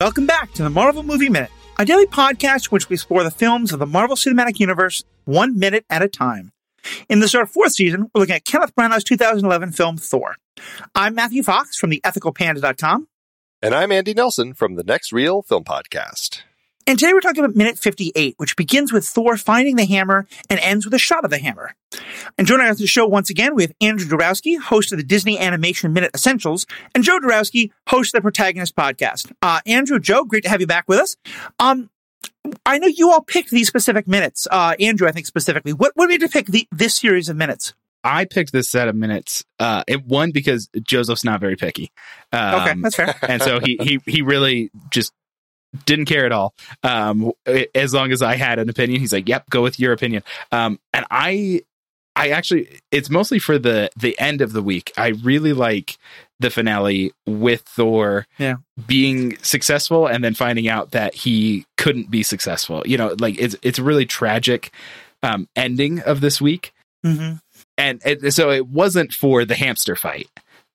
Welcome back to the Marvel Movie Minute, a daily podcast which we explore the films of the Marvel Cinematic Universe one minute at a time. In this our fourth season, we're looking at Kenneth Branagh's 2011 film Thor. I'm Matthew Fox from the ethicalpanda.com. And I'm Andy Nelson from the Next Reel Film Podcast. And today we're talking about minute 58, which begins with Thor finding the hammer and ends with a shot of the hammer. And joining us on the show once again, we have Andrew Dorowski, host of the Disney Animation Minute Essentials, and Joe Dorowski, host of the Protagonist Podcast. Uh, Andrew, Joe, great to have you back with us. Um, I know you all picked these specific minutes. Uh, Andrew, I think specifically. What, what made you pick the, this series of minutes? I picked this set of minutes. Uh, it one because Joseph's not very picky. Um, okay, that's fair. and so he he he really just didn't care at all. Um, as long as I had an opinion, he's like, "Yep, go with your opinion." Um, and I, I actually, it's mostly for the the end of the week. I really like the finale with Thor yeah. being successful and then finding out that he couldn't be successful. You know, like it's it's a really tragic um, ending of this week. Mm-hmm. And it, so it wasn't for the hamster fight.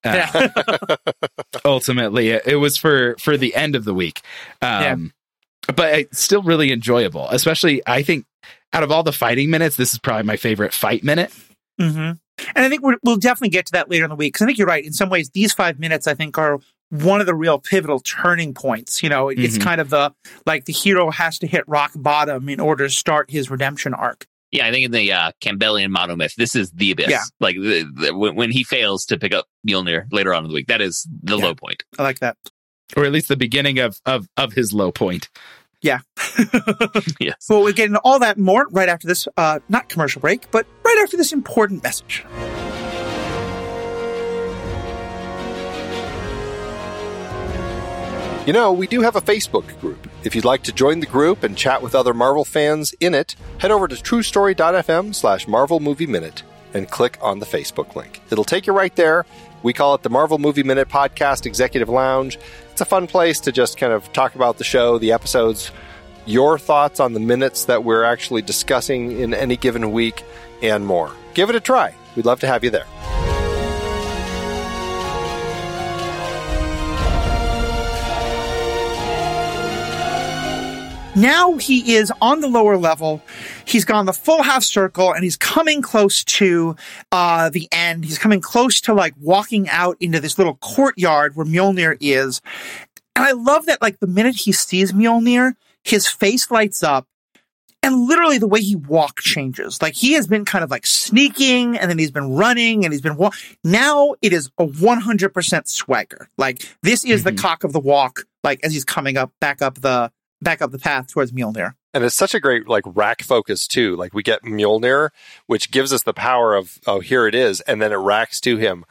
Uh, ultimately, it was for for the end of the week. Um, yeah. But it's still really enjoyable, especially I think out of all the fighting minutes, this is probably my favorite fight minute. Mm-hmm. And I think we will definitely get to that later in the week because I think you're right. In some ways, these five minutes I think are one of the real pivotal turning points. You know, it's mm-hmm. kind of the like the hero has to hit rock bottom in order to start his redemption arc. Yeah, I think in the uh, Campbellian monomyth, this is the abyss. Yeah. Like the, the, when, when he fails to pick up Mjolnir later on in the week, that is the Yeah. low point. I like that. or at least the beginning of of of his low point. Yeah. Yes. Well, we'll get into all that more right after this, uh, not commercial break, but right after this important message. You know, we do have a Facebook group. If you'd like to join the group and chat with other Marvel fans in it, head over to truestory.fm slash Marvel Movie Minute and click on the Facebook link. It'll take you right there. We call it the Marvel Movie Minute Podcast Executive Lounge. It's a fun place to just kind of talk about the show, the episodes, your thoughts on the minutes that we're actually discussing in any given week, and more. Give it a try. We'd love to have you there. Now he is on the lower level. He's gone the full half circle and he's coming close to uh, the end. He's coming close to like walking out into this little courtyard where Mjolnir is. And I love that like the minute he sees Mjolnir, his face lights up and literally the way he walk changes. Like he has been kind of like sneaking and then he's been running and he's been wa- now it is a 100% swagger. Like this is the cock of the walk like as he's coming up back up the back up the path towards Mjolnir. And it's such a great like rack focus too. Like we get Mjolnir, which gives us the power of oh here it is, and then it racks to him,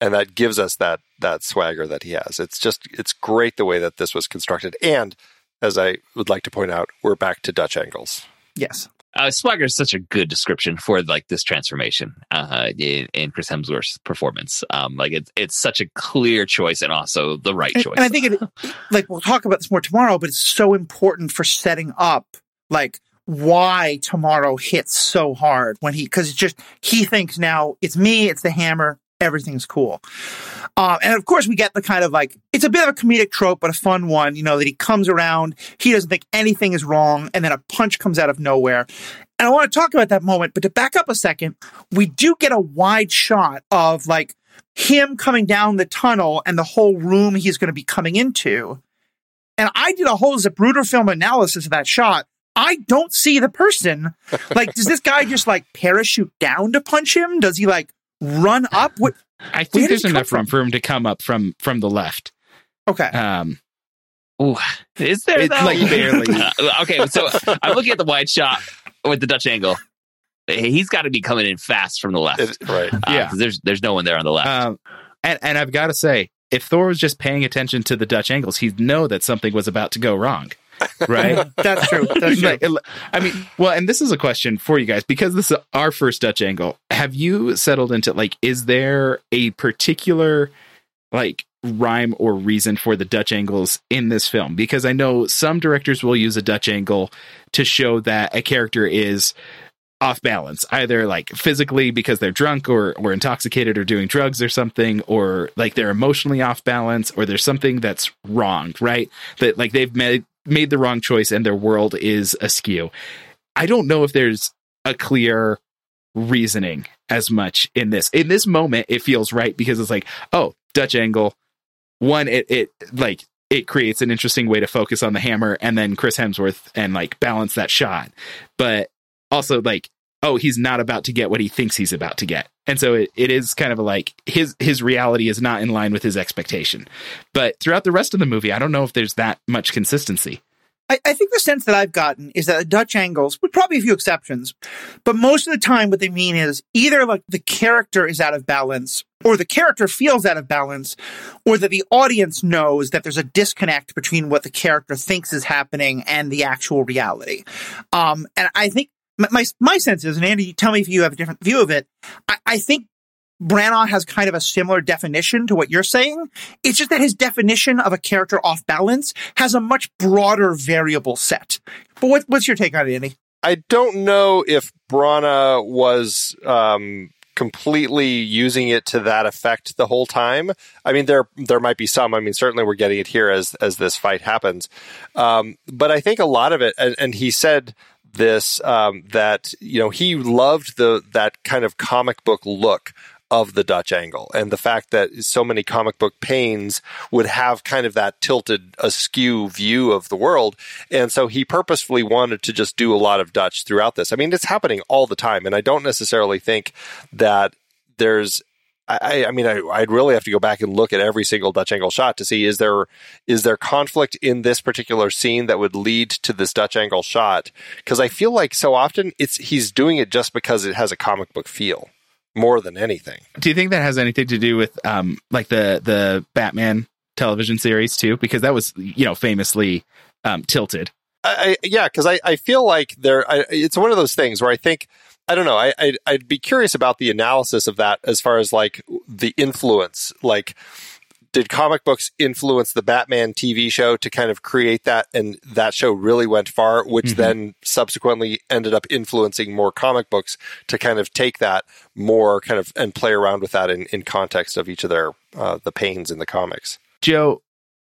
and that gives us that that swagger that he has. It's just it's great the way that this was constructed. And as I would like to point out, we're back to Dutch angles. Yes. Uh, swagger is such a good description for like this transformation uh, in, in Chris Hemsworth's performance. Um, like it's it's such a clear choice and also the right And, choice. and I think it, like we'll talk about this more tomorrow, but it's so important for setting up like why tomorrow hits so hard when he because it's just he thinks now it's me, it's the hammer, everything's cool. Uh, and of course, we get the kind of like it's a bit of a comedic trope, but a fun one. You know that he comes around, he doesn't think anything is wrong, and then a punch comes out of nowhere. And I want to talk about that moment, but to back up a second, we do get a wide shot of like him coming down the tunnel and the whole room he's going to be coming into. And I did a whole Zapruder film analysis of that shot. I don't see the person. Like, does this guy just like parachute down to punch him? Does he like run up? What? I think there's he come enough room for him to come up from from the left. Okay. Um, Ooh, is there It's though? like barely. Uh, okay, so I'm looking at the wide shot with the Dutch angle. He's got to be coming in fast from the left. It, right. Uh, Yeah. 'cause there's there's no one there on the left. um, and and I've got to say, if Thor was just paying attention to the Dutch angles, he'd know that something was about to go wrong, right? That's true. That's true. Like, I mean, well, and this is a question for you guys because this is our first Dutch angle. Have you settled into like, is there a particular like rhyme or reason for the Dutch angles in this film? Because I know some directors will use a Dutch angle to show that a character is off balance, either like physically because they're drunk or or intoxicated or doing drugs or something, or like they're emotionally off balance, or there's something that's wrong, right? That like they've made made the wrong choice and their world is askew. I don't know if there's a clear reasoning as much in this. In this moment, it feels right because it's like, oh, Dutch angle. One, it it like it creates an interesting way to focus on the hammer and then Chris Hemsworth and like balance that shot. But also like, oh, he's not about to get what he thinks he's about to get. And so it, it is kind of like his his reality is not in line with his expectation. But throughout the rest of the movie, I don't know if there's that much consistency. I, I think the sense that I've gotten is that the Dutch angles, with probably a few exceptions, but most of the time what they mean is either like the character is out of balance or the character feels out of balance or that the audience knows that there's a disconnect between what the character thinks is happening and the actual reality. Um, and I think my, my, sense is, and Andy, tell me if you have a different view of it. I, I think Branagh has kind of a similar definition to what you're saying. It's just that his definition of a character off balance has a much broader variable set. But what, what's your take on it, Andy? I don't know if Branagh was um, completely using it to that effect the whole time. I mean, there there might be some. I mean, certainly we're getting it here as as this fight happens. Um, but I think a lot of it, and, and he said this um, that you know he loved the that kind of comic book look of the Dutch angle and the fact that so many comic book panes would have kind of that tilted askew view of the world. And so he purposefully wanted to just do a lot of Dutch throughout this. I mean, it's happening all the time. And I don't necessarily think that there's I, I, mean, I, would really have to go back and look at every single Dutch angle shot to see is there is there conflict in this particular scene that would lead to this Dutch angle shot? Because I feel like so often it's he's doing it just because it has a comic book feel more than anything. Do you think that has anything to do with um like the the Batman television series too? Because that was you know famously um, tilted. I, yeah, because I, I feel like there I, it's one of those things where I think I don't know I I'd, I'd be curious about the analysis of that as far as like the influence like did comic books influence the Batman TV show to kind of create that? And that show really went far, which mm-hmm. then subsequently ended up influencing more comic books to kind of take that more kind of and play around with that in, in context of each of their, uh, the pains in the comics. Joe,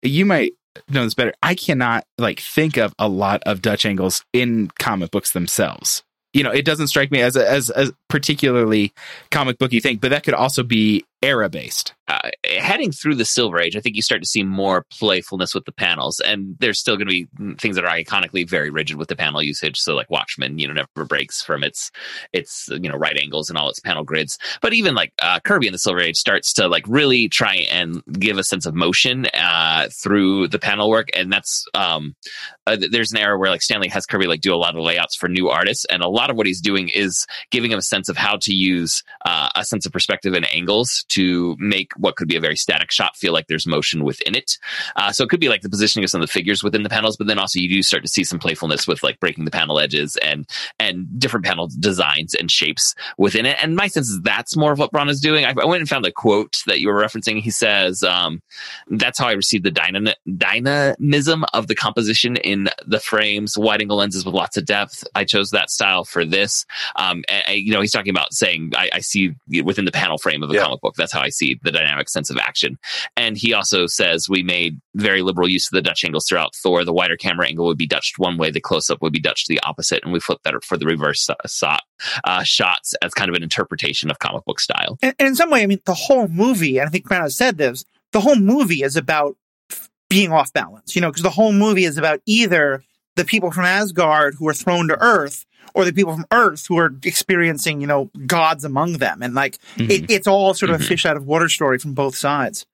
you might know this better. I cannot like think of a lot of Dutch angles in comic books themselves you know, it doesn't strike me as a, as a particularly comic booky thing, but that could also be era based uh, heading through the Silver Age, I think you start to see more playfulness with the panels, and there's still going to be things that are iconically very rigid with the panel usage. So, like Watchmen, you know, never breaks from its its you know right angles and all its panel grids. But even like uh, Kirby in the Silver Age starts to like really try and give a sense of motion uh, through the panel work, and that's um, uh, there's an era where like Stan Lee has Kirby like do a lot of layouts for new artists, and a lot of what he's doing is giving him a sense of how to use uh, a sense of perspective and angles to make what could be a very static shot feel like there's motion within it. Uh, so it could be like the positioning of some of the figures within the panels, but then also you do start to see some playfulness with like breaking the panel edges and and different panel designs and shapes within it. And my sense is that's more of what Branagh is doing. I, I went and found a quote that you were referencing. He says, um, "That's how I received the dyna- dynamism of the composition in the frames, wide angle lenses with lots of depth. I chose that style for this." Um, and, you know, he's talking about saying, I, I see within the panel frame of a yeah. comic book. That's how I see the dynamic sense of action. And he also says we made very liberal use of the Dutch angles throughout Thor. The wider camera angle would be Dutched one way, the close up would be Dutched the opposite, and we flipped that for the reverse uh, uh, shots as kind of an interpretation of comic book style. And, and in some way, I mean, the whole movie, and I think Branagh said this, the whole movie is about being off balance, you know, because the whole movie is about either the people from Asgard who are thrown to Earth or the people from Earth who are experiencing, you know, gods among them. And like, mm-hmm. it, it's all sort of mm-hmm. a fish out of water story from both sides.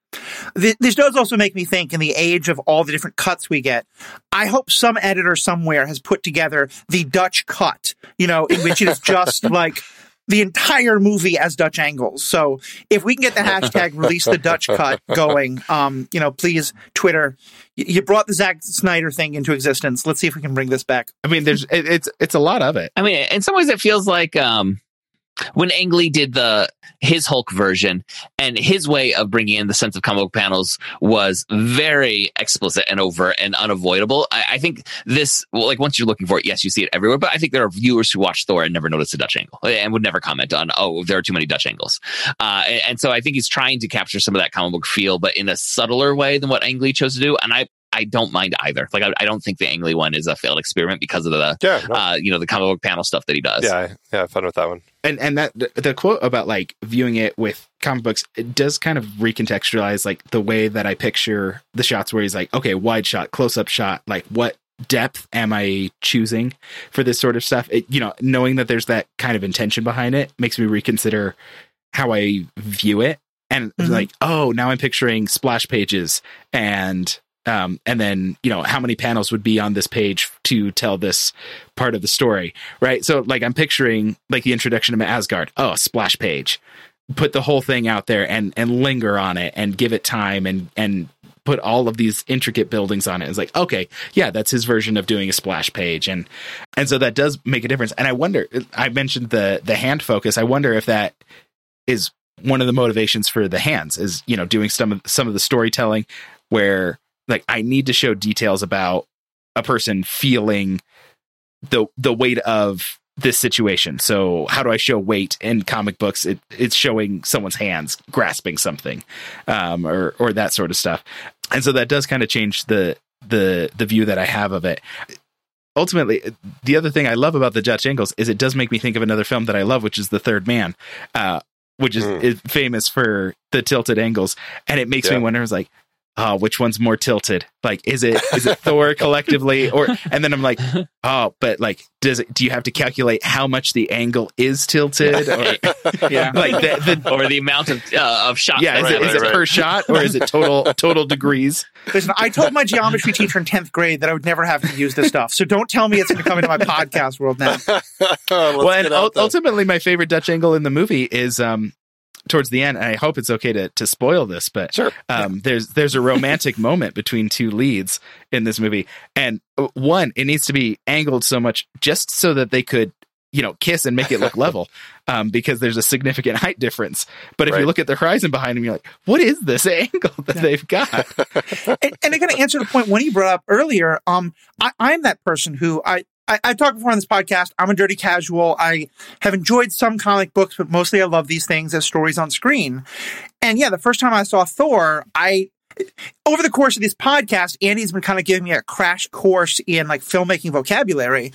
This does also make me think in the age of all the different cuts we get, I hope some editor somewhere has put together the Dutch cut, you know, in which it is just like the entire movie as Dutch angles. So if we can get the hashtag release the Dutch cut going, um, you know, please Twitter. You brought the Zack Snyder thing into existence. Let's see if we can bring this back. I mean, there's it's it's a lot of it. I mean, in some ways, it feels like um, when Ang Lee did the his Hulk version, and his way of bringing in the sense of comic book panels was very explicit and overt and unavoidable. I, I think this, well, like once you're looking for it, yes, you see it everywhere. But I think there are viewers who watch Thor and never notice a Dutch angle and would never comment on, oh, there are too many Dutch angles. Uh, and, and so I think he's trying to capture some of that comic book feel, but in a subtler way than what Ang Lee chose to do. And I I don't mind either. Like I, I, don't think the Ang Lee one is a failed experiment because of the yeah, no. uh, you know the comic book panel stuff that he does. Yeah, yeah, fun with that one. And and that the, the quote about like viewing it with comic books it does kind of recontextualize like the way that I picture the shots where he's like, okay, wide shot, close up shot, like what depth am I choosing for this sort of stuff? It, you know, knowing that there's that kind of intention behind it makes me reconsider how I view it. And mm-hmm. like, oh, now I'm picturing splash pages and um, and then you know how many panels would be on this page to tell this part of the story right? So like i'm picturing like the introduction of asgard. Oh splash page. Put the whole thing out there and and linger on it and give it time and and put all of these intricate buildings on it. It's like okay yeah that's his version of doing a splash page. And and so that does make a difference. And i wonder i mentioned the the hand focus. I wonder if that is one of the motivations for the hands is you know doing some of some of the storytelling where like I need to show details about a person feeling the the weight of this situation. So how do I show weight in comic books? It, it's showing someone's hands grasping something, um, or or that sort of stuff. And so that does kind of change the the the view that I have of it. Ultimately, the other thing I love about the Dutch angles is it does make me think of another film that I love, which is The Third Man, uh, which is, mm. is, famous for the tilted angles, and it makes yeah. me wonder, is like, oh, which one's more tilted? Like, is it is it Thor collectively, or and then I'm like, oh, but like, does it? Do you have to calculate how much the angle is tilted? Or, yeah, like the, the, or the amount of uh, of shots? Yeah, is, right, it, right, is right. it per shot or is it total total degrees? Listen, I told my geometry teacher in tenth grade that I would never have to use this stuff. So don't tell me it's going to come into my podcast world now. well, and ultimately, my favorite Dutch angle in the movie is um towards the end, and I hope it's okay to to spoil this, but sure. um, there's there's a romantic moment between two leads in this movie, and uh, one it needs to be angled so much just so that they could you know kiss and make it look level um, because there's a significant height difference but if right. you look at the horizon behind them you're like what is this angle that yeah. they've got and, and i got to answer the point when you brought up earlier um, I, i'm that person who i I, have talked before on this podcast. I'm a dirty casual. I have enjoyed some comic books, but mostly I love these things as stories on screen. And yeah, the first time I saw Thor, I over the course of this podcast, Andy's been kind of giving me a crash course in like filmmaking vocabulary.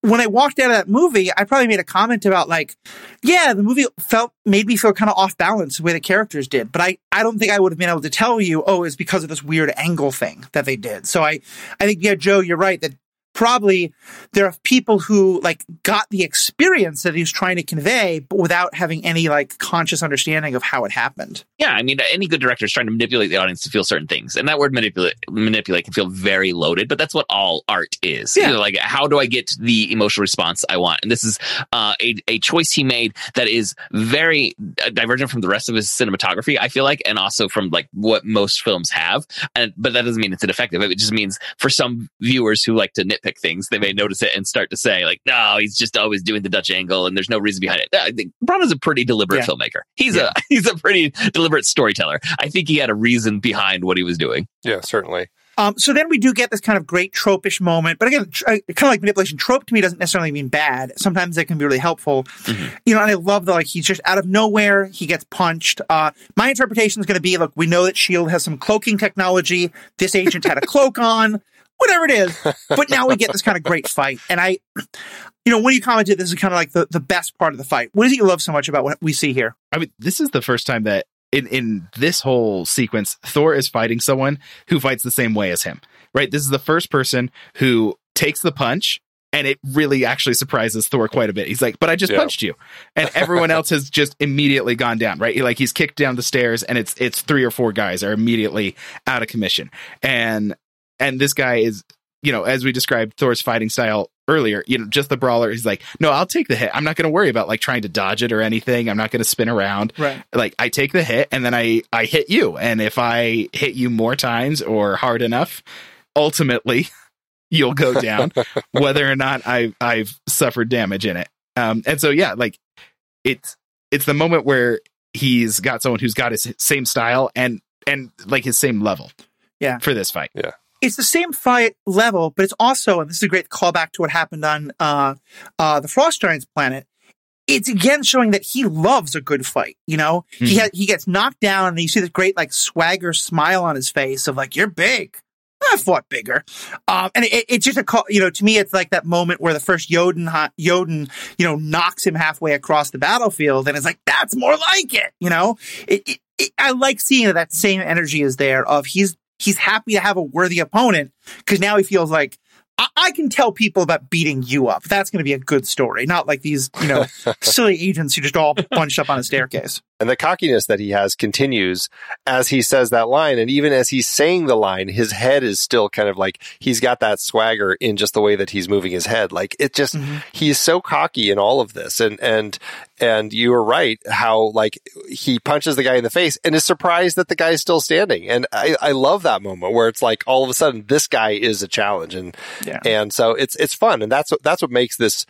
When I walked out of that movie, I probably made a comment about like, yeah, the movie felt made me feel kind of off balance the way the characters did. But I, I don't think I would have been able to tell you, oh, it's because of this weird angle thing that they did. So I, I think, yeah, Joe, you're right that probably there are people who like got the experience that he was trying to convey, but without having any like conscious understanding of how it happened. Yeah, I mean, any good director is trying to manipulate the audience to feel certain things, and that word manipulate manipulate can feel very loaded, but that's what all art is. Yeah. You know, like how do I get the emotional response I want? And this is uh, a a choice he made that is very uh, divergent from the rest of his cinematography. I feel like, and also from like what most films have. And but that doesn't mean it's ineffective. It just means for some viewers who like to nitpick nitpick things, they may notice it and start to say, like, no, he's just always doing the Dutch angle and there's no reason behind it. I think Branagh's a pretty deliberate yeah. filmmaker. He's yeah. a he's a pretty deliberate storyteller. I think he had a reason behind what he was doing. Yeah, certainly. Um, so then we do get this kind of great tropish moment, but again, tr- uh, kind of like manipulation. Trope to me doesn't necessarily mean bad. Sometimes it can be really helpful. Mm-hmm. You know, and I love that like he's just out of nowhere he gets punched. Uh, my interpretation is going to be look, we know that Shield has some cloaking technology. This agent had a cloak on whatever it is. But now we get this kind of great fight. And I, you know, when you commented, this is kind of like the, the best part of the fight. What is it you love so much about what we see here? I mean, this is the first time that in, in this whole sequence, Thor is fighting someone who fights the same way as him, right? This is the first person who takes the punch and it really actually surprises Thor quite a bit. He's like, "But I just yeah. punched you," and everyone else has just immediately gone down. Right? Like he's kicked down the stairs, and it's it's three or four guys are immediately out of commission. And and this guy is you know as we described thor's fighting style earlier you know just the brawler he's like no i'll take the hit i'm not going to worry about like trying to dodge it or anything i'm not going to spin around right like i take the hit and then i i hit you and if i hit you more times or hard enough ultimately you'll go down whether or not i i've suffered damage in it um and so yeah like it's it's the moment where he's got someone who's got his same style and and like his same level. Yeah. For this fight. It's the same fight level, but it's also, and this is a great callback to what happened on uh, uh, the Frost Giants planet. It's again showing that he loves a good fight. You know, he Mhm. ha- he gets knocked down, and you see this great like swagger smile on his face of like, "You're big." I fought bigger, um, and it, it's just a call. You know, to me, it's like that moment where the first Jotun Jotun, you know, knocks him halfway across the battlefield, and it's like that's more like it. You know, it, it, it, I like seeing that, that same energy is there. Of he's he's happy to have a worthy opponent because now he feels like I, I can tell people about beating you up. That's going to be a good story, not like these you know silly agents who just all bunched up on a staircase. And the cockiness that he has continues as he says that line. And even as he's saying the line, his head is still kind of like he's got that swagger in just the way that he's moving his head. Like it just, Mhm. he's so cocky in all of this. And, and, and you were right how like he punches the guy in the face and is surprised that the guy is still standing. And I, I love that moment where it's like all of a sudden this guy is a challenge. And, Yeah. and so it's, it's fun. And that's what, that's what makes this,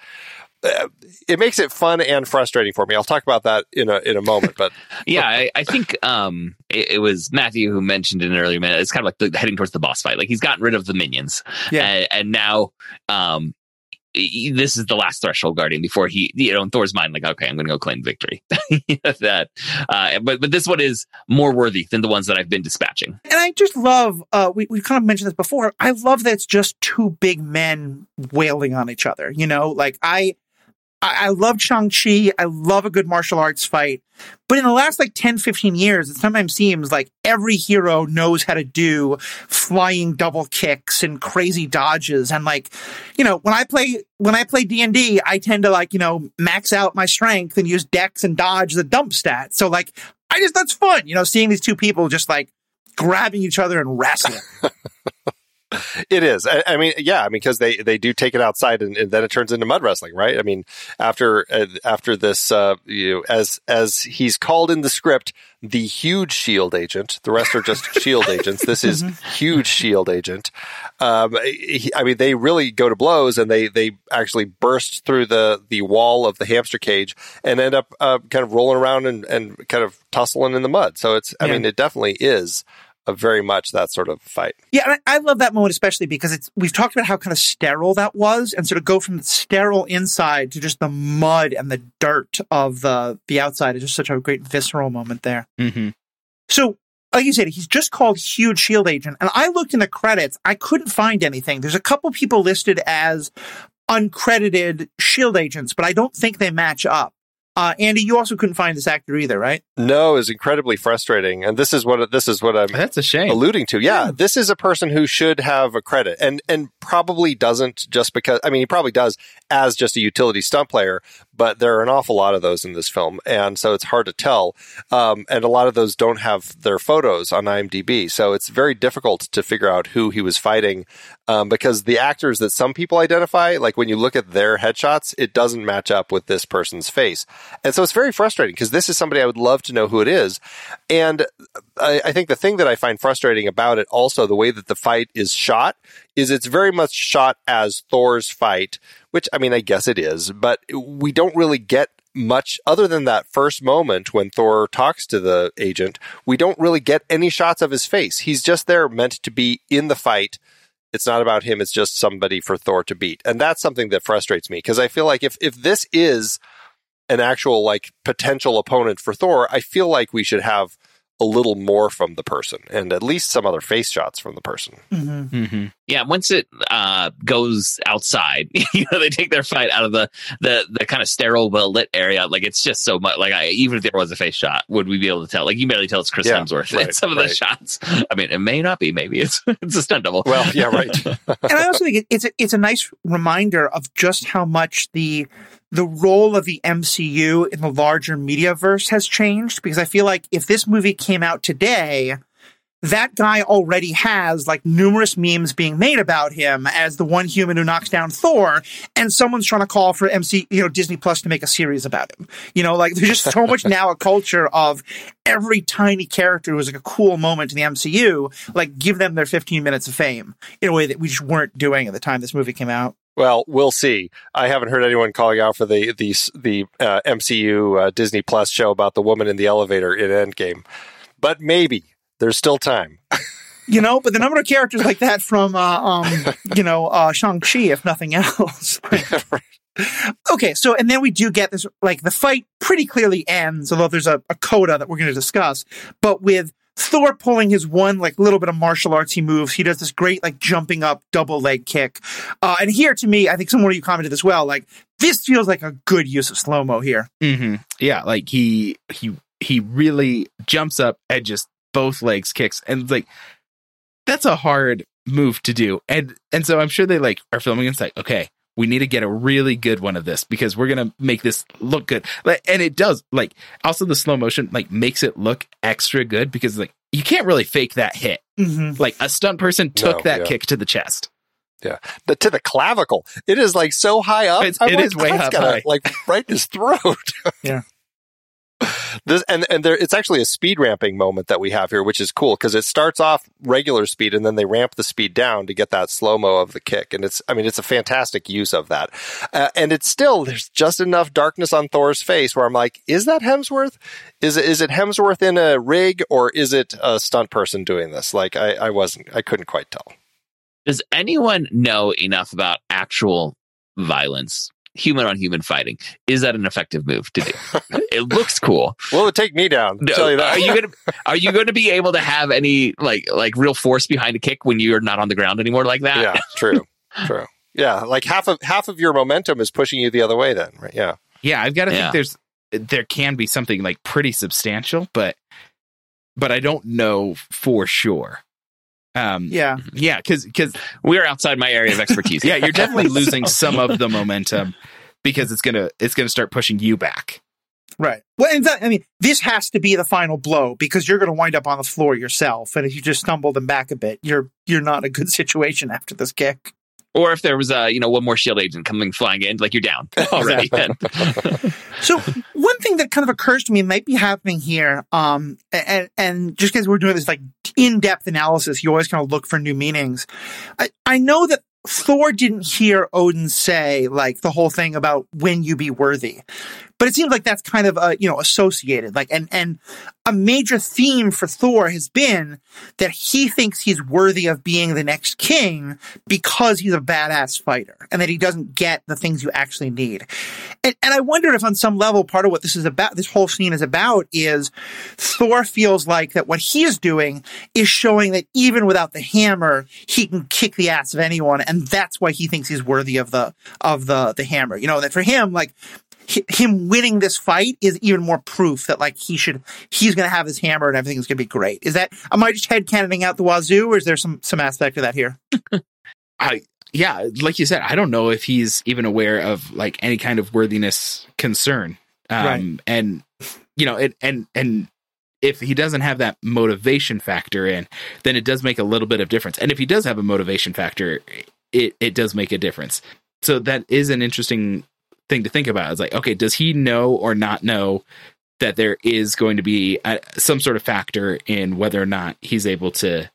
it makes it fun and frustrating for me. I'll talk about that in a, in a moment, but yeah, I, I think um, it, it was Matthew who mentioned in an earlier minute. It's kind of like the, heading towards the boss fight. Like he's gotten rid of the minions, Yeah. and, and now um, he- this is the last threshold guardian before he, you know, in Thor's mind, like, okay, I'm going to go claim victory. that, uh, but but this one is more worthy than the ones that I've been dispatching. And I just love, uh, we, we kind of mentioned this before. I love that it's just two big men wailing on each other. You know, like I, I, I love Shang-Chi. I love a good martial arts fight. But in the last like 10, 15 years, it sometimes seems like every hero knows how to do flying double kicks and crazy dodges. And like, you know, when I play, when I play D&D, I tend to like, you know, max out my strength and use dex and dodge the dump stat. So like, I just, that's fun, you know, seeing these two people just like, grabbing each other and wrestling. It is. I, I mean, yeah. I mean, because they they do take it outside, and, and then it turns into mud wrestling, right? I mean, after uh, after this, uh, you know, as as he's called in the script, the huge shield agent. The rest are just shield agents. This is huge shield agent. Um, he, I mean, they really go to blows, and they they actually burst through the the wall of the hamster cage and end up uh, kind of rolling around and and kind of tussling in the mud. So it's. I Yeah. mean, it definitely is. A very much that sort of fight. Yeah, and I, I love that moment especially because it's we've talked about how kind of sterile that was, and sort of go from the sterile inside to just the mud and the dirt of the the outside is just such a great visceral moment there. Mm-hmm. So, like you said, he's just called Huge Shield Agent, and I looked in the credits, I couldn't find anything. There's a couple people listed as uncredited Shield agents, but I don't think they match up. Uh, Andy, you also couldn't find this actor either, right? No, is incredibly frustrating, and this is what this is what I'm That's a shame. alluding to. Yeah, this is a person who should have a credit, and and probably doesn't just because. I mean, he probably does as just a utility stunt player, but there are an awful lot of those in this film, and so it's hard to tell. Um, and a lot of those don't have their photos on IMDb, so it's very difficult to figure out who he was fighting um, because the actors that some people identify, like when you look at their headshots, it doesn't match up with this person's face. And so it's very frustrating because this is somebody I would love to know who it is. And I, I think the thing that I find frustrating about it also, the way that the fight is shot, is it's very much shot as Thor's fight, which I mean, I guess it is, but we don't really get much other than that first moment when Thor talks to the agent. We don't really get any shots of his face. He's just there meant to be in the fight. It's not about him. It's just somebody for Thor to beat. And that's something that frustrates me because I feel like if, if this is an actual like potential opponent for Thor, I feel like we should have a little more from the person and at least some other face shots from the person. Mm-hmm. Mm-hmm. Yeah, once it uh, goes outside, you know, they take their fight out of the the, the kind of sterile, well lit area. Like it's just so much. Like I, even if there was a face shot, would we be able to tell? Like you barely tell it's Chris Yeah, Hemsworth right, in some of right. the shots. I mean, it may not be. Maybe it's it's a stunt double. Well, yeah, right. and I also think it's a, it's a nice reminder of just how much the the role of the MCU in the larger mediaverse has changed. Because I feel like if this movie came out today, that guy already has like numerous memes being made about him as the one human who knocks down Thor, and someone's trying to call for MC, you know, Disney Plus to make a series about him. You know, like there's just so much now a culture of every tiny character who was like a cool moment in the MCU, like give them their 15 minutes of fame in a way that we just weren't doing at the time this movie came out. Well, we'll see. I haven't heard anyone calling out for the the the uh, MCU uh, Disney Plus show about the woman in the elevator in Endgame, but maybe there's still time. you know, but the number of characters like that from, uh, um, you know, uh, Shang-Chi, if nothing else. okay, so, and then we do get this, like, the fight pretty clearly ends, although there's a, a coda that we're going to discuss, but with Thor pulling his one, like, little bit of martial artsy moves, he does this great, like, jumping up double leg kick. Uh, and here, to me, I think someone of you commented as well, like, this feels like a good use of slow-mo here. Mm-hmm. Yeah, like, he, he, he really jumps up and just both legs kicks and like that's a hard move to do. And and so I'm sure they like are filming and it's like, okay, we need to get a really good one of this because we're gonna make this look good. And it does. Like also the slow motion like makes it look extra good because like you can't really fake that hit. Mm-hmm. Like a stunt person took No, that yeah. kick to the chest. Yeah, the, to the clavicle. It is like so high up. It's- I'm it like, is way up gotta, high. like right in his throat. Yeah. This and and there it's actually a speed ramping moment that we have here, which is cool because it starts off regular speed and then they ramp the speed down to get that slow mo of the kick, and it's I mean it's a fantastic use of that, uh, and it's still there's just enough darkness on Thor's face where I'm like, is that Hemsworth? Is it is it Hemsworth in a rig or is it a stunt person doing this? Like I I wasn't I couldn't quite tell. Does anyone know enough about actual violence, human on human fighting? Is that an effective move to do? it looks cool. Well, it take me down. I'll tell you that. Are you gonna Are you going to be able to have any like like real force behind a kick when you're not on the ground anymore like that? yeah, true, true. Yeah, like half of half of your momentum is pushing you the other way. Then, right? Yeah, Yeah, I've got to Yeah. think there's there can be something like pretty substantial, but but I don't know for sure. Um Yeah. yeah, cuz cuz We're outside my area of expertise. yeah, you're definitely losing some of the momentum because it's going to it's going to start pushing you back. Right. Well, in fact, I mean, this has to be the final blow because you're going to wind up on the floor yourself, and if you just stumble them back a bit, you're you're not in a good situation after this kick. Or if there was a you know one more shield agent coming flying in, like you're down already. So one thing that kind of occurs to me might be happening here, um, and and just because we're doing this like in depth analysis, you always kind of look for new meanings. I I know that Thor didn't hear Odin say like the whole thing about when you be worthy, but it seems like that's kind of uh, you know associated like and and a major theme for Thor has been that he thinks he's worthy of being the next king because he's a badass fighter and that he doesn't get the things you actually need. And, and I wonder if on some level, part of what this is about, this whole scene is about is Thor feels like that what he's doing is showing that even without the hammer, he can kick the ass of anyone. And that's why he thinks he's worthy of the, of the, the hammer. You know, that for him, like, him winning this fight is even more proof that like he should he's going to have his hammer and everything's going to be great. Is that am I just head headcanoning out the wazoo, or is there some some aspect of that here? I yeah, like you said, I don't know if he's even aware of like any kind of worthiness concern. Um Right. and you know, it and and if he doesn't have that motivation factor in, then it does make a little bit of difference. And if he does have a motivation factor, it it does make a difference. So that is an interesting thing to think about. It's like, okay, does he know or not know that there is going to be a, some sort of factor in whether or not he's able to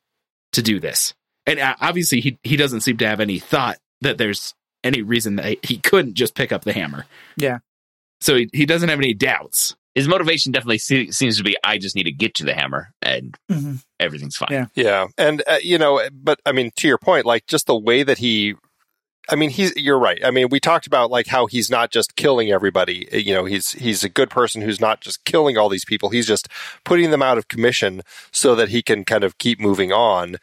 to do this? And uh, obviously, he he doesn't seem to have any thought that there's any reason that he couldn't just pick up the hammer. Yeah. So he, he doesn't have any doubts. His motivation definitely se- seems to be I just need to get to the hammer and Mm-hmm. everything's fine. Yeah. yeah, and uh, you know, but I mean, to your point, like just the way that he. I mean, he's. You're right. I mean, we talked about like how he's not just killing everybody. Uh, You know, he's he's a good person who's not just killing all these people. He's just putting them out of commission so that he can kind of keep moving on.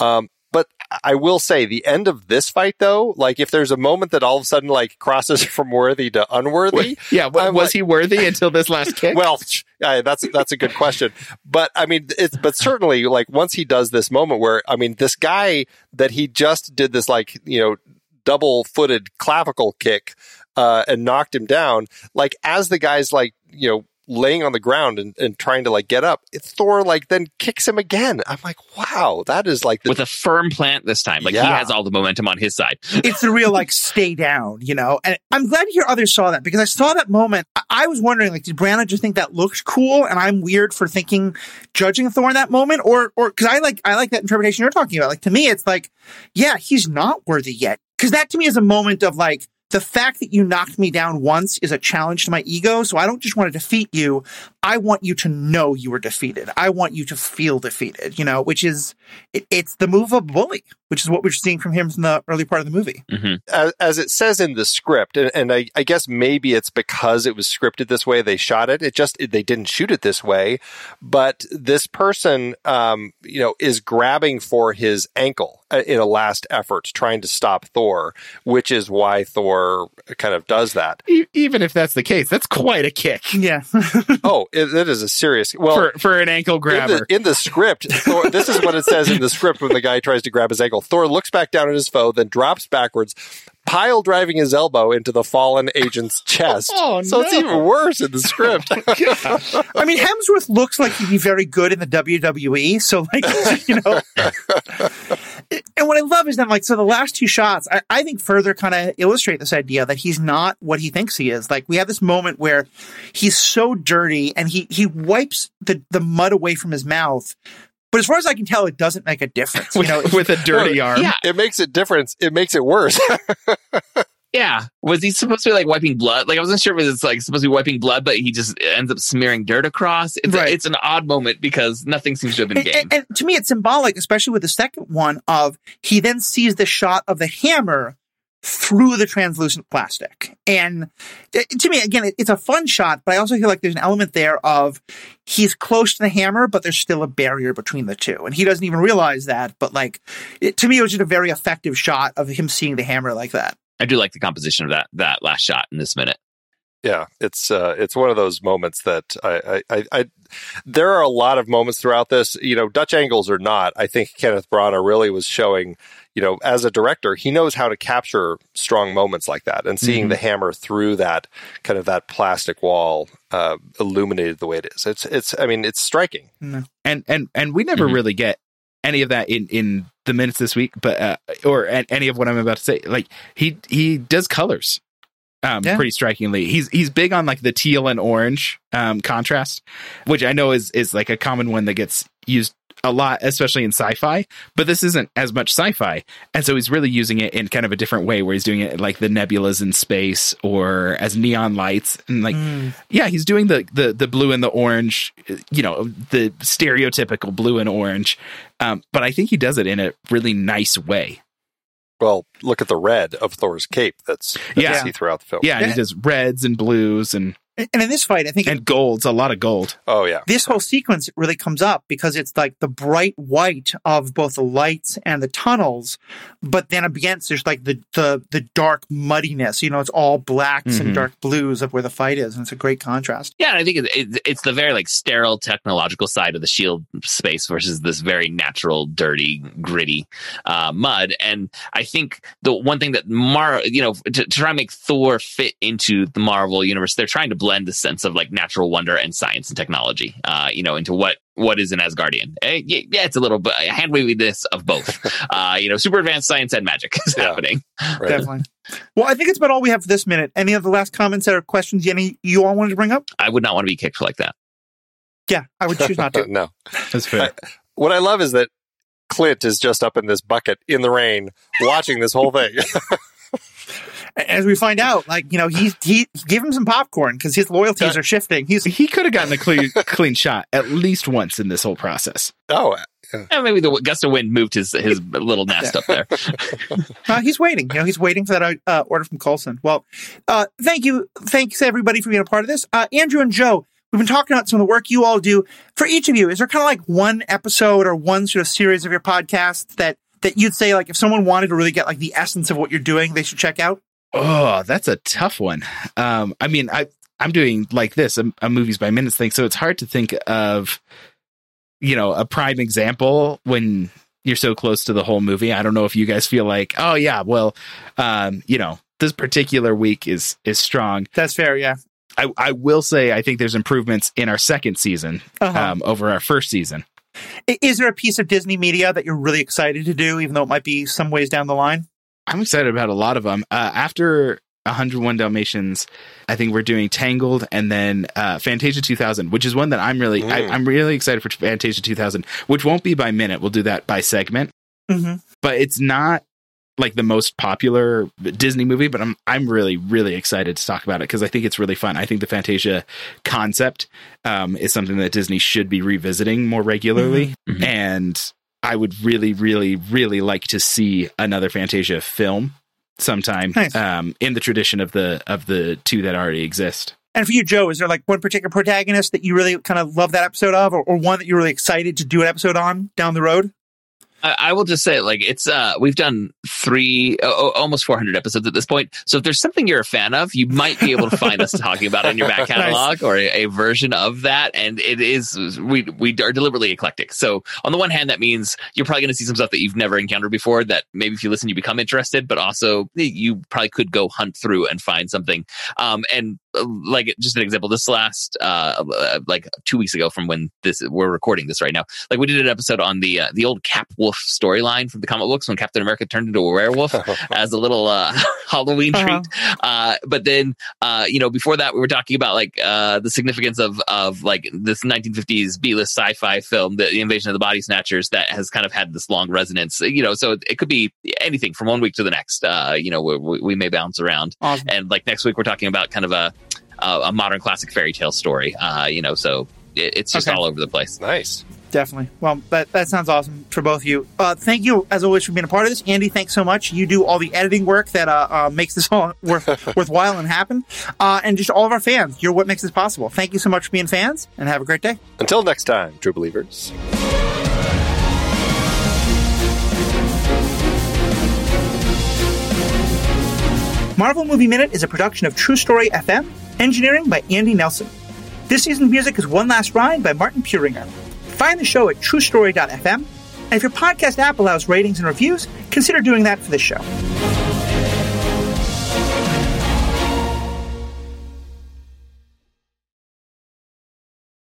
Um, but I will say, the end of this fight, though, like if there's a moment that all of a sudden like crosses from worthy to unworthy, Yeah, wa- was like- he worthy until this last kick? well, uh, that's that's a good question. But I mean, it's but certainly like once he does this moment where I mean, this guy that he just did this like you know double footed clavicle kick uh, and knocked him down. Like as the guy's like you know laying on the ground and, and trying to like get up, Thor like then kicks him again. I'm like, wow, that is like the, With a firm plant this time. Like he has all the momentum on his side. it's a real like stay down, you know. And I'm glad to hear others saw that because I saw that moment. I, I was wondering, like, did Branagh just think that looked cool, and I'm weird for thinking judging Thor in that moment, or or because I like I like that interpretation you're talking about. Like to me, it's like, yeah, he's not worthy yet. Because that to me is a moment of like the fact that you knocked me down once is a challenge to my ego. So I don't just want to defeat you. I want you to know you were defeated. I want you to feel defeated, you know, which is, it, it's the move of a bully, which is what we're seeing from him from the early part of the movie. hmm as, as it says in the script, and, and I, I guess maybe it's because it was scripted this way they shot it. It just they didn't shoot it this way. But this person, um, you know, is grabbing for his ankle uh, in a last effort, trying to stop Thor, which is why Thor kind of does that. E- even if that's the case, that's quite a kick Yeah. oh, it, it is a serious. Well, for for an ankle in grabber. the, in the script, Thor, this is what it says in the script when the guy tries to grab his ankle. Thor looks back down at his foe, then drops backwards, pile driving his elbow into the fallen agent's chest. Oh, so it's even worse in the script. Oh, I mean, Hemsworth looks like he'd be very good in the WWE. So, like, you know. and what I love is that, like, so the last two shots, I, I think further kind of illustrate this idea that he's not what he thinks he is. Like, we have this moment where he's so dirty and he, he wipes the, the mud away from his mouth. But as far as I can tell, it doesn't make a difference. You know, with, with a dirty arm. Yeah, it makes a difference. It makes it worse. yeah. Was he supposed to be like wiping blood? Like I wasn't sure if it's like supposed to be wiping blood, but he just ends up smearing dirt across. It's Right. it's an odd moment because nothing seems to have been And, gained. and, and to me, it's symbolic, especially with the second one of he then sees the shot of the hammer through the translucent plastic. And to me, again, it's a fun shot, but I also feel like there's an element there of he's close to the hammer, but there's still a barrier between the two. And he doesn't even realize that. But like, it, to me, it was just a very effective shot of him seeing the hammer like that. I do like the composition of that that last shot in this minute. yeah, it's uh, it's one of those moments that I, I, I, I there are a lot of moments throughout this. You know, Dutch angles or not, I think Kenneth Branagh really was showing. You know, as a director, he knows how to capture strong moments like that, and seeing Mhm. the hammer through that kind of that plastic wall uh, illuminated the way it is. It's it's. I mean, it's striking. and and and we never Mhm. really get any of that in in the minutes this week but uh, or any of what i'm about to say like he he does colors um Yeah. pretty strikingly he's he's big on like the teal and orange um contrast which i know is is like a common one that gets used a lot especially in sci-fi but this isn't as much sci-fi and so he's really using it in kind of a different way where he's doing it like the nebulas in space or as neon lights and like Mm. yeah, he's doing the the the blue and the orange, you know, the stereotypical blue and orange. Um, but I think he does it in a really nice way. Well, look at the red of Thor's cape. That's that Yeah. you see throughout the film. Yeah, and Yeah. he does reds and blues and And in this fight, I think and golds, a lot of gold. Oh yeah. this whole sequence really comes up because it's like the bright white of both the lights and the tunnels, but then against there's like the the the dark muddiness. You know, it's all blacks Mhm. and dark blues of where the fight is, and it's a great contrast. Yeah, I think it, it, it's the very like sterile technological side of the shield space versus this very natural, dirty, gritty uh, mud. And I think the one thing that Mar, you know, to, to try and make Thor fit into the Marvel universe, they're trying to blend the sense of like natural wonder and science and technology, uh, you know, into what what is an Asgardian. Eh, yeah, yeah, it's a little bit hand wavy this of both. uh, you know, super advanced science and magic is Yeah. happening. Right. Definitely. Well, I think it's about all we have for this minute. Any of the last comments or questions any you all wanted to bring up? I would not want to be kicked like that. Yeah, I would choose not to. no. That's fair. What I love is that Clint is just up in this bucket in the rain watching this whole thing. As we find out, like you know, he's he give him some popcorn because his loyalties are shifting. He's he could have gotten a clean clean shot at least once in this whole process. oh, Eh, maybe the gust of wind moved his his little nest up there. Uh, he's waiting. You know, he's waiting for that uh, order from Coulson. Well, uh, thank you. Thanks everybody for being a part of this. Uh, Andrew and Joe, we've been talking about some of the work you all do. For each of you, is there kind of like one episode or one sort of series of your podcast that that you'd say like if someone wanted to really get like the essence of what you're doing, they should check out? Oh, that's a tough one. Um, I mean, I I'm doing like this a, a movies by minutes thing, so it's hard to think of, you know, a prime example when you're so close to the whole movie. I don't know if you guys feel like, oh yeah, well, um, you know, this particular week is is strong. That's fair. Yeah. I I will say I think there's improvements in our second season Uh-huh. um, over our first season. Is there a piece of Disney media that you're really excited to do, even though it might be some ways down the line? I'm excited about a lot of them. Uh, after 101 Dalmatians, I think we're doing Tangled and then uh, Fantasia 2000, which is one that I'm really, I, Mm. I'm really excited for Fantasia 2000, which won't be by minute. We'll do that by segment, Mm-hmm. but it's not like the most popular Disney movie, but I'm I'm really really excited to talk about it because I think it's really fun. I think the Fantasia concept um, is something that Disney should be revisiting more regularly, Mhm. Mhm. and I would really really really like to see another Fantasia film sometime Nice. um, in the tradition of the of the two that already exist. And for you, Joe, is there like one particular protagonist that you really kind of love that episode of, or, or one that you're really excited to do an episode on down the road? I, I will just say, like, it's uh, we've done three, oh, almost 400 episodes at this point. So if there's something you're a fan of, you might be able to find us talking about it in your back catalog or a, a version of that. And it is we we are deliberately eclectic. So on the one hand, that means you're probably going to see some stuff that you've never encountered before. That maybe if you listen, you become interested. But also, you probably could go hunt through and find something. Um, and uh, like just an example, this last uh, uh, like two weeks ago from when this we're recording this right now, like we did an episode on the uh, the old Capwolf storyline from the comic books when Captain America turned into a werewolf as a little uh, Halloween Uh-huh. treat. Uh, but then, uh, you know, before that, we were talking about like uh, the significance of of like this 1950s B-list sci-fi film, the, the Invasion of the Body Snatchers, that has kind of had this long resonance. You know, so it, it could be anything from one week to the next. Uh, you know, we, we, we may bounce around. Awesome. And like next week, we're talking about kind of a a, a modern classic fairy tale story. Uh, you know, so it, it's just Okay. all over the place. Nice. Definitely. Well, that, that sounds awesome for both of you. Uh, thank you, as always, for being a part of this. Andy, thanks so much. You do all the editing work that uh, uh, makes this all worth, worthwhile and happen. Uh, and just all of our fans, you're what makes this possible. Thank you so much for being fans, and have a great day. Until next time, true believers. Marvel Movie Minute is a production of True Story FM, engineering by Andy Nelson. This season's music is One Last Ride by Martin Puringer. Find the show at truestory.fm, and if your podcast app allows ratings and reviews, consider doing that for this show.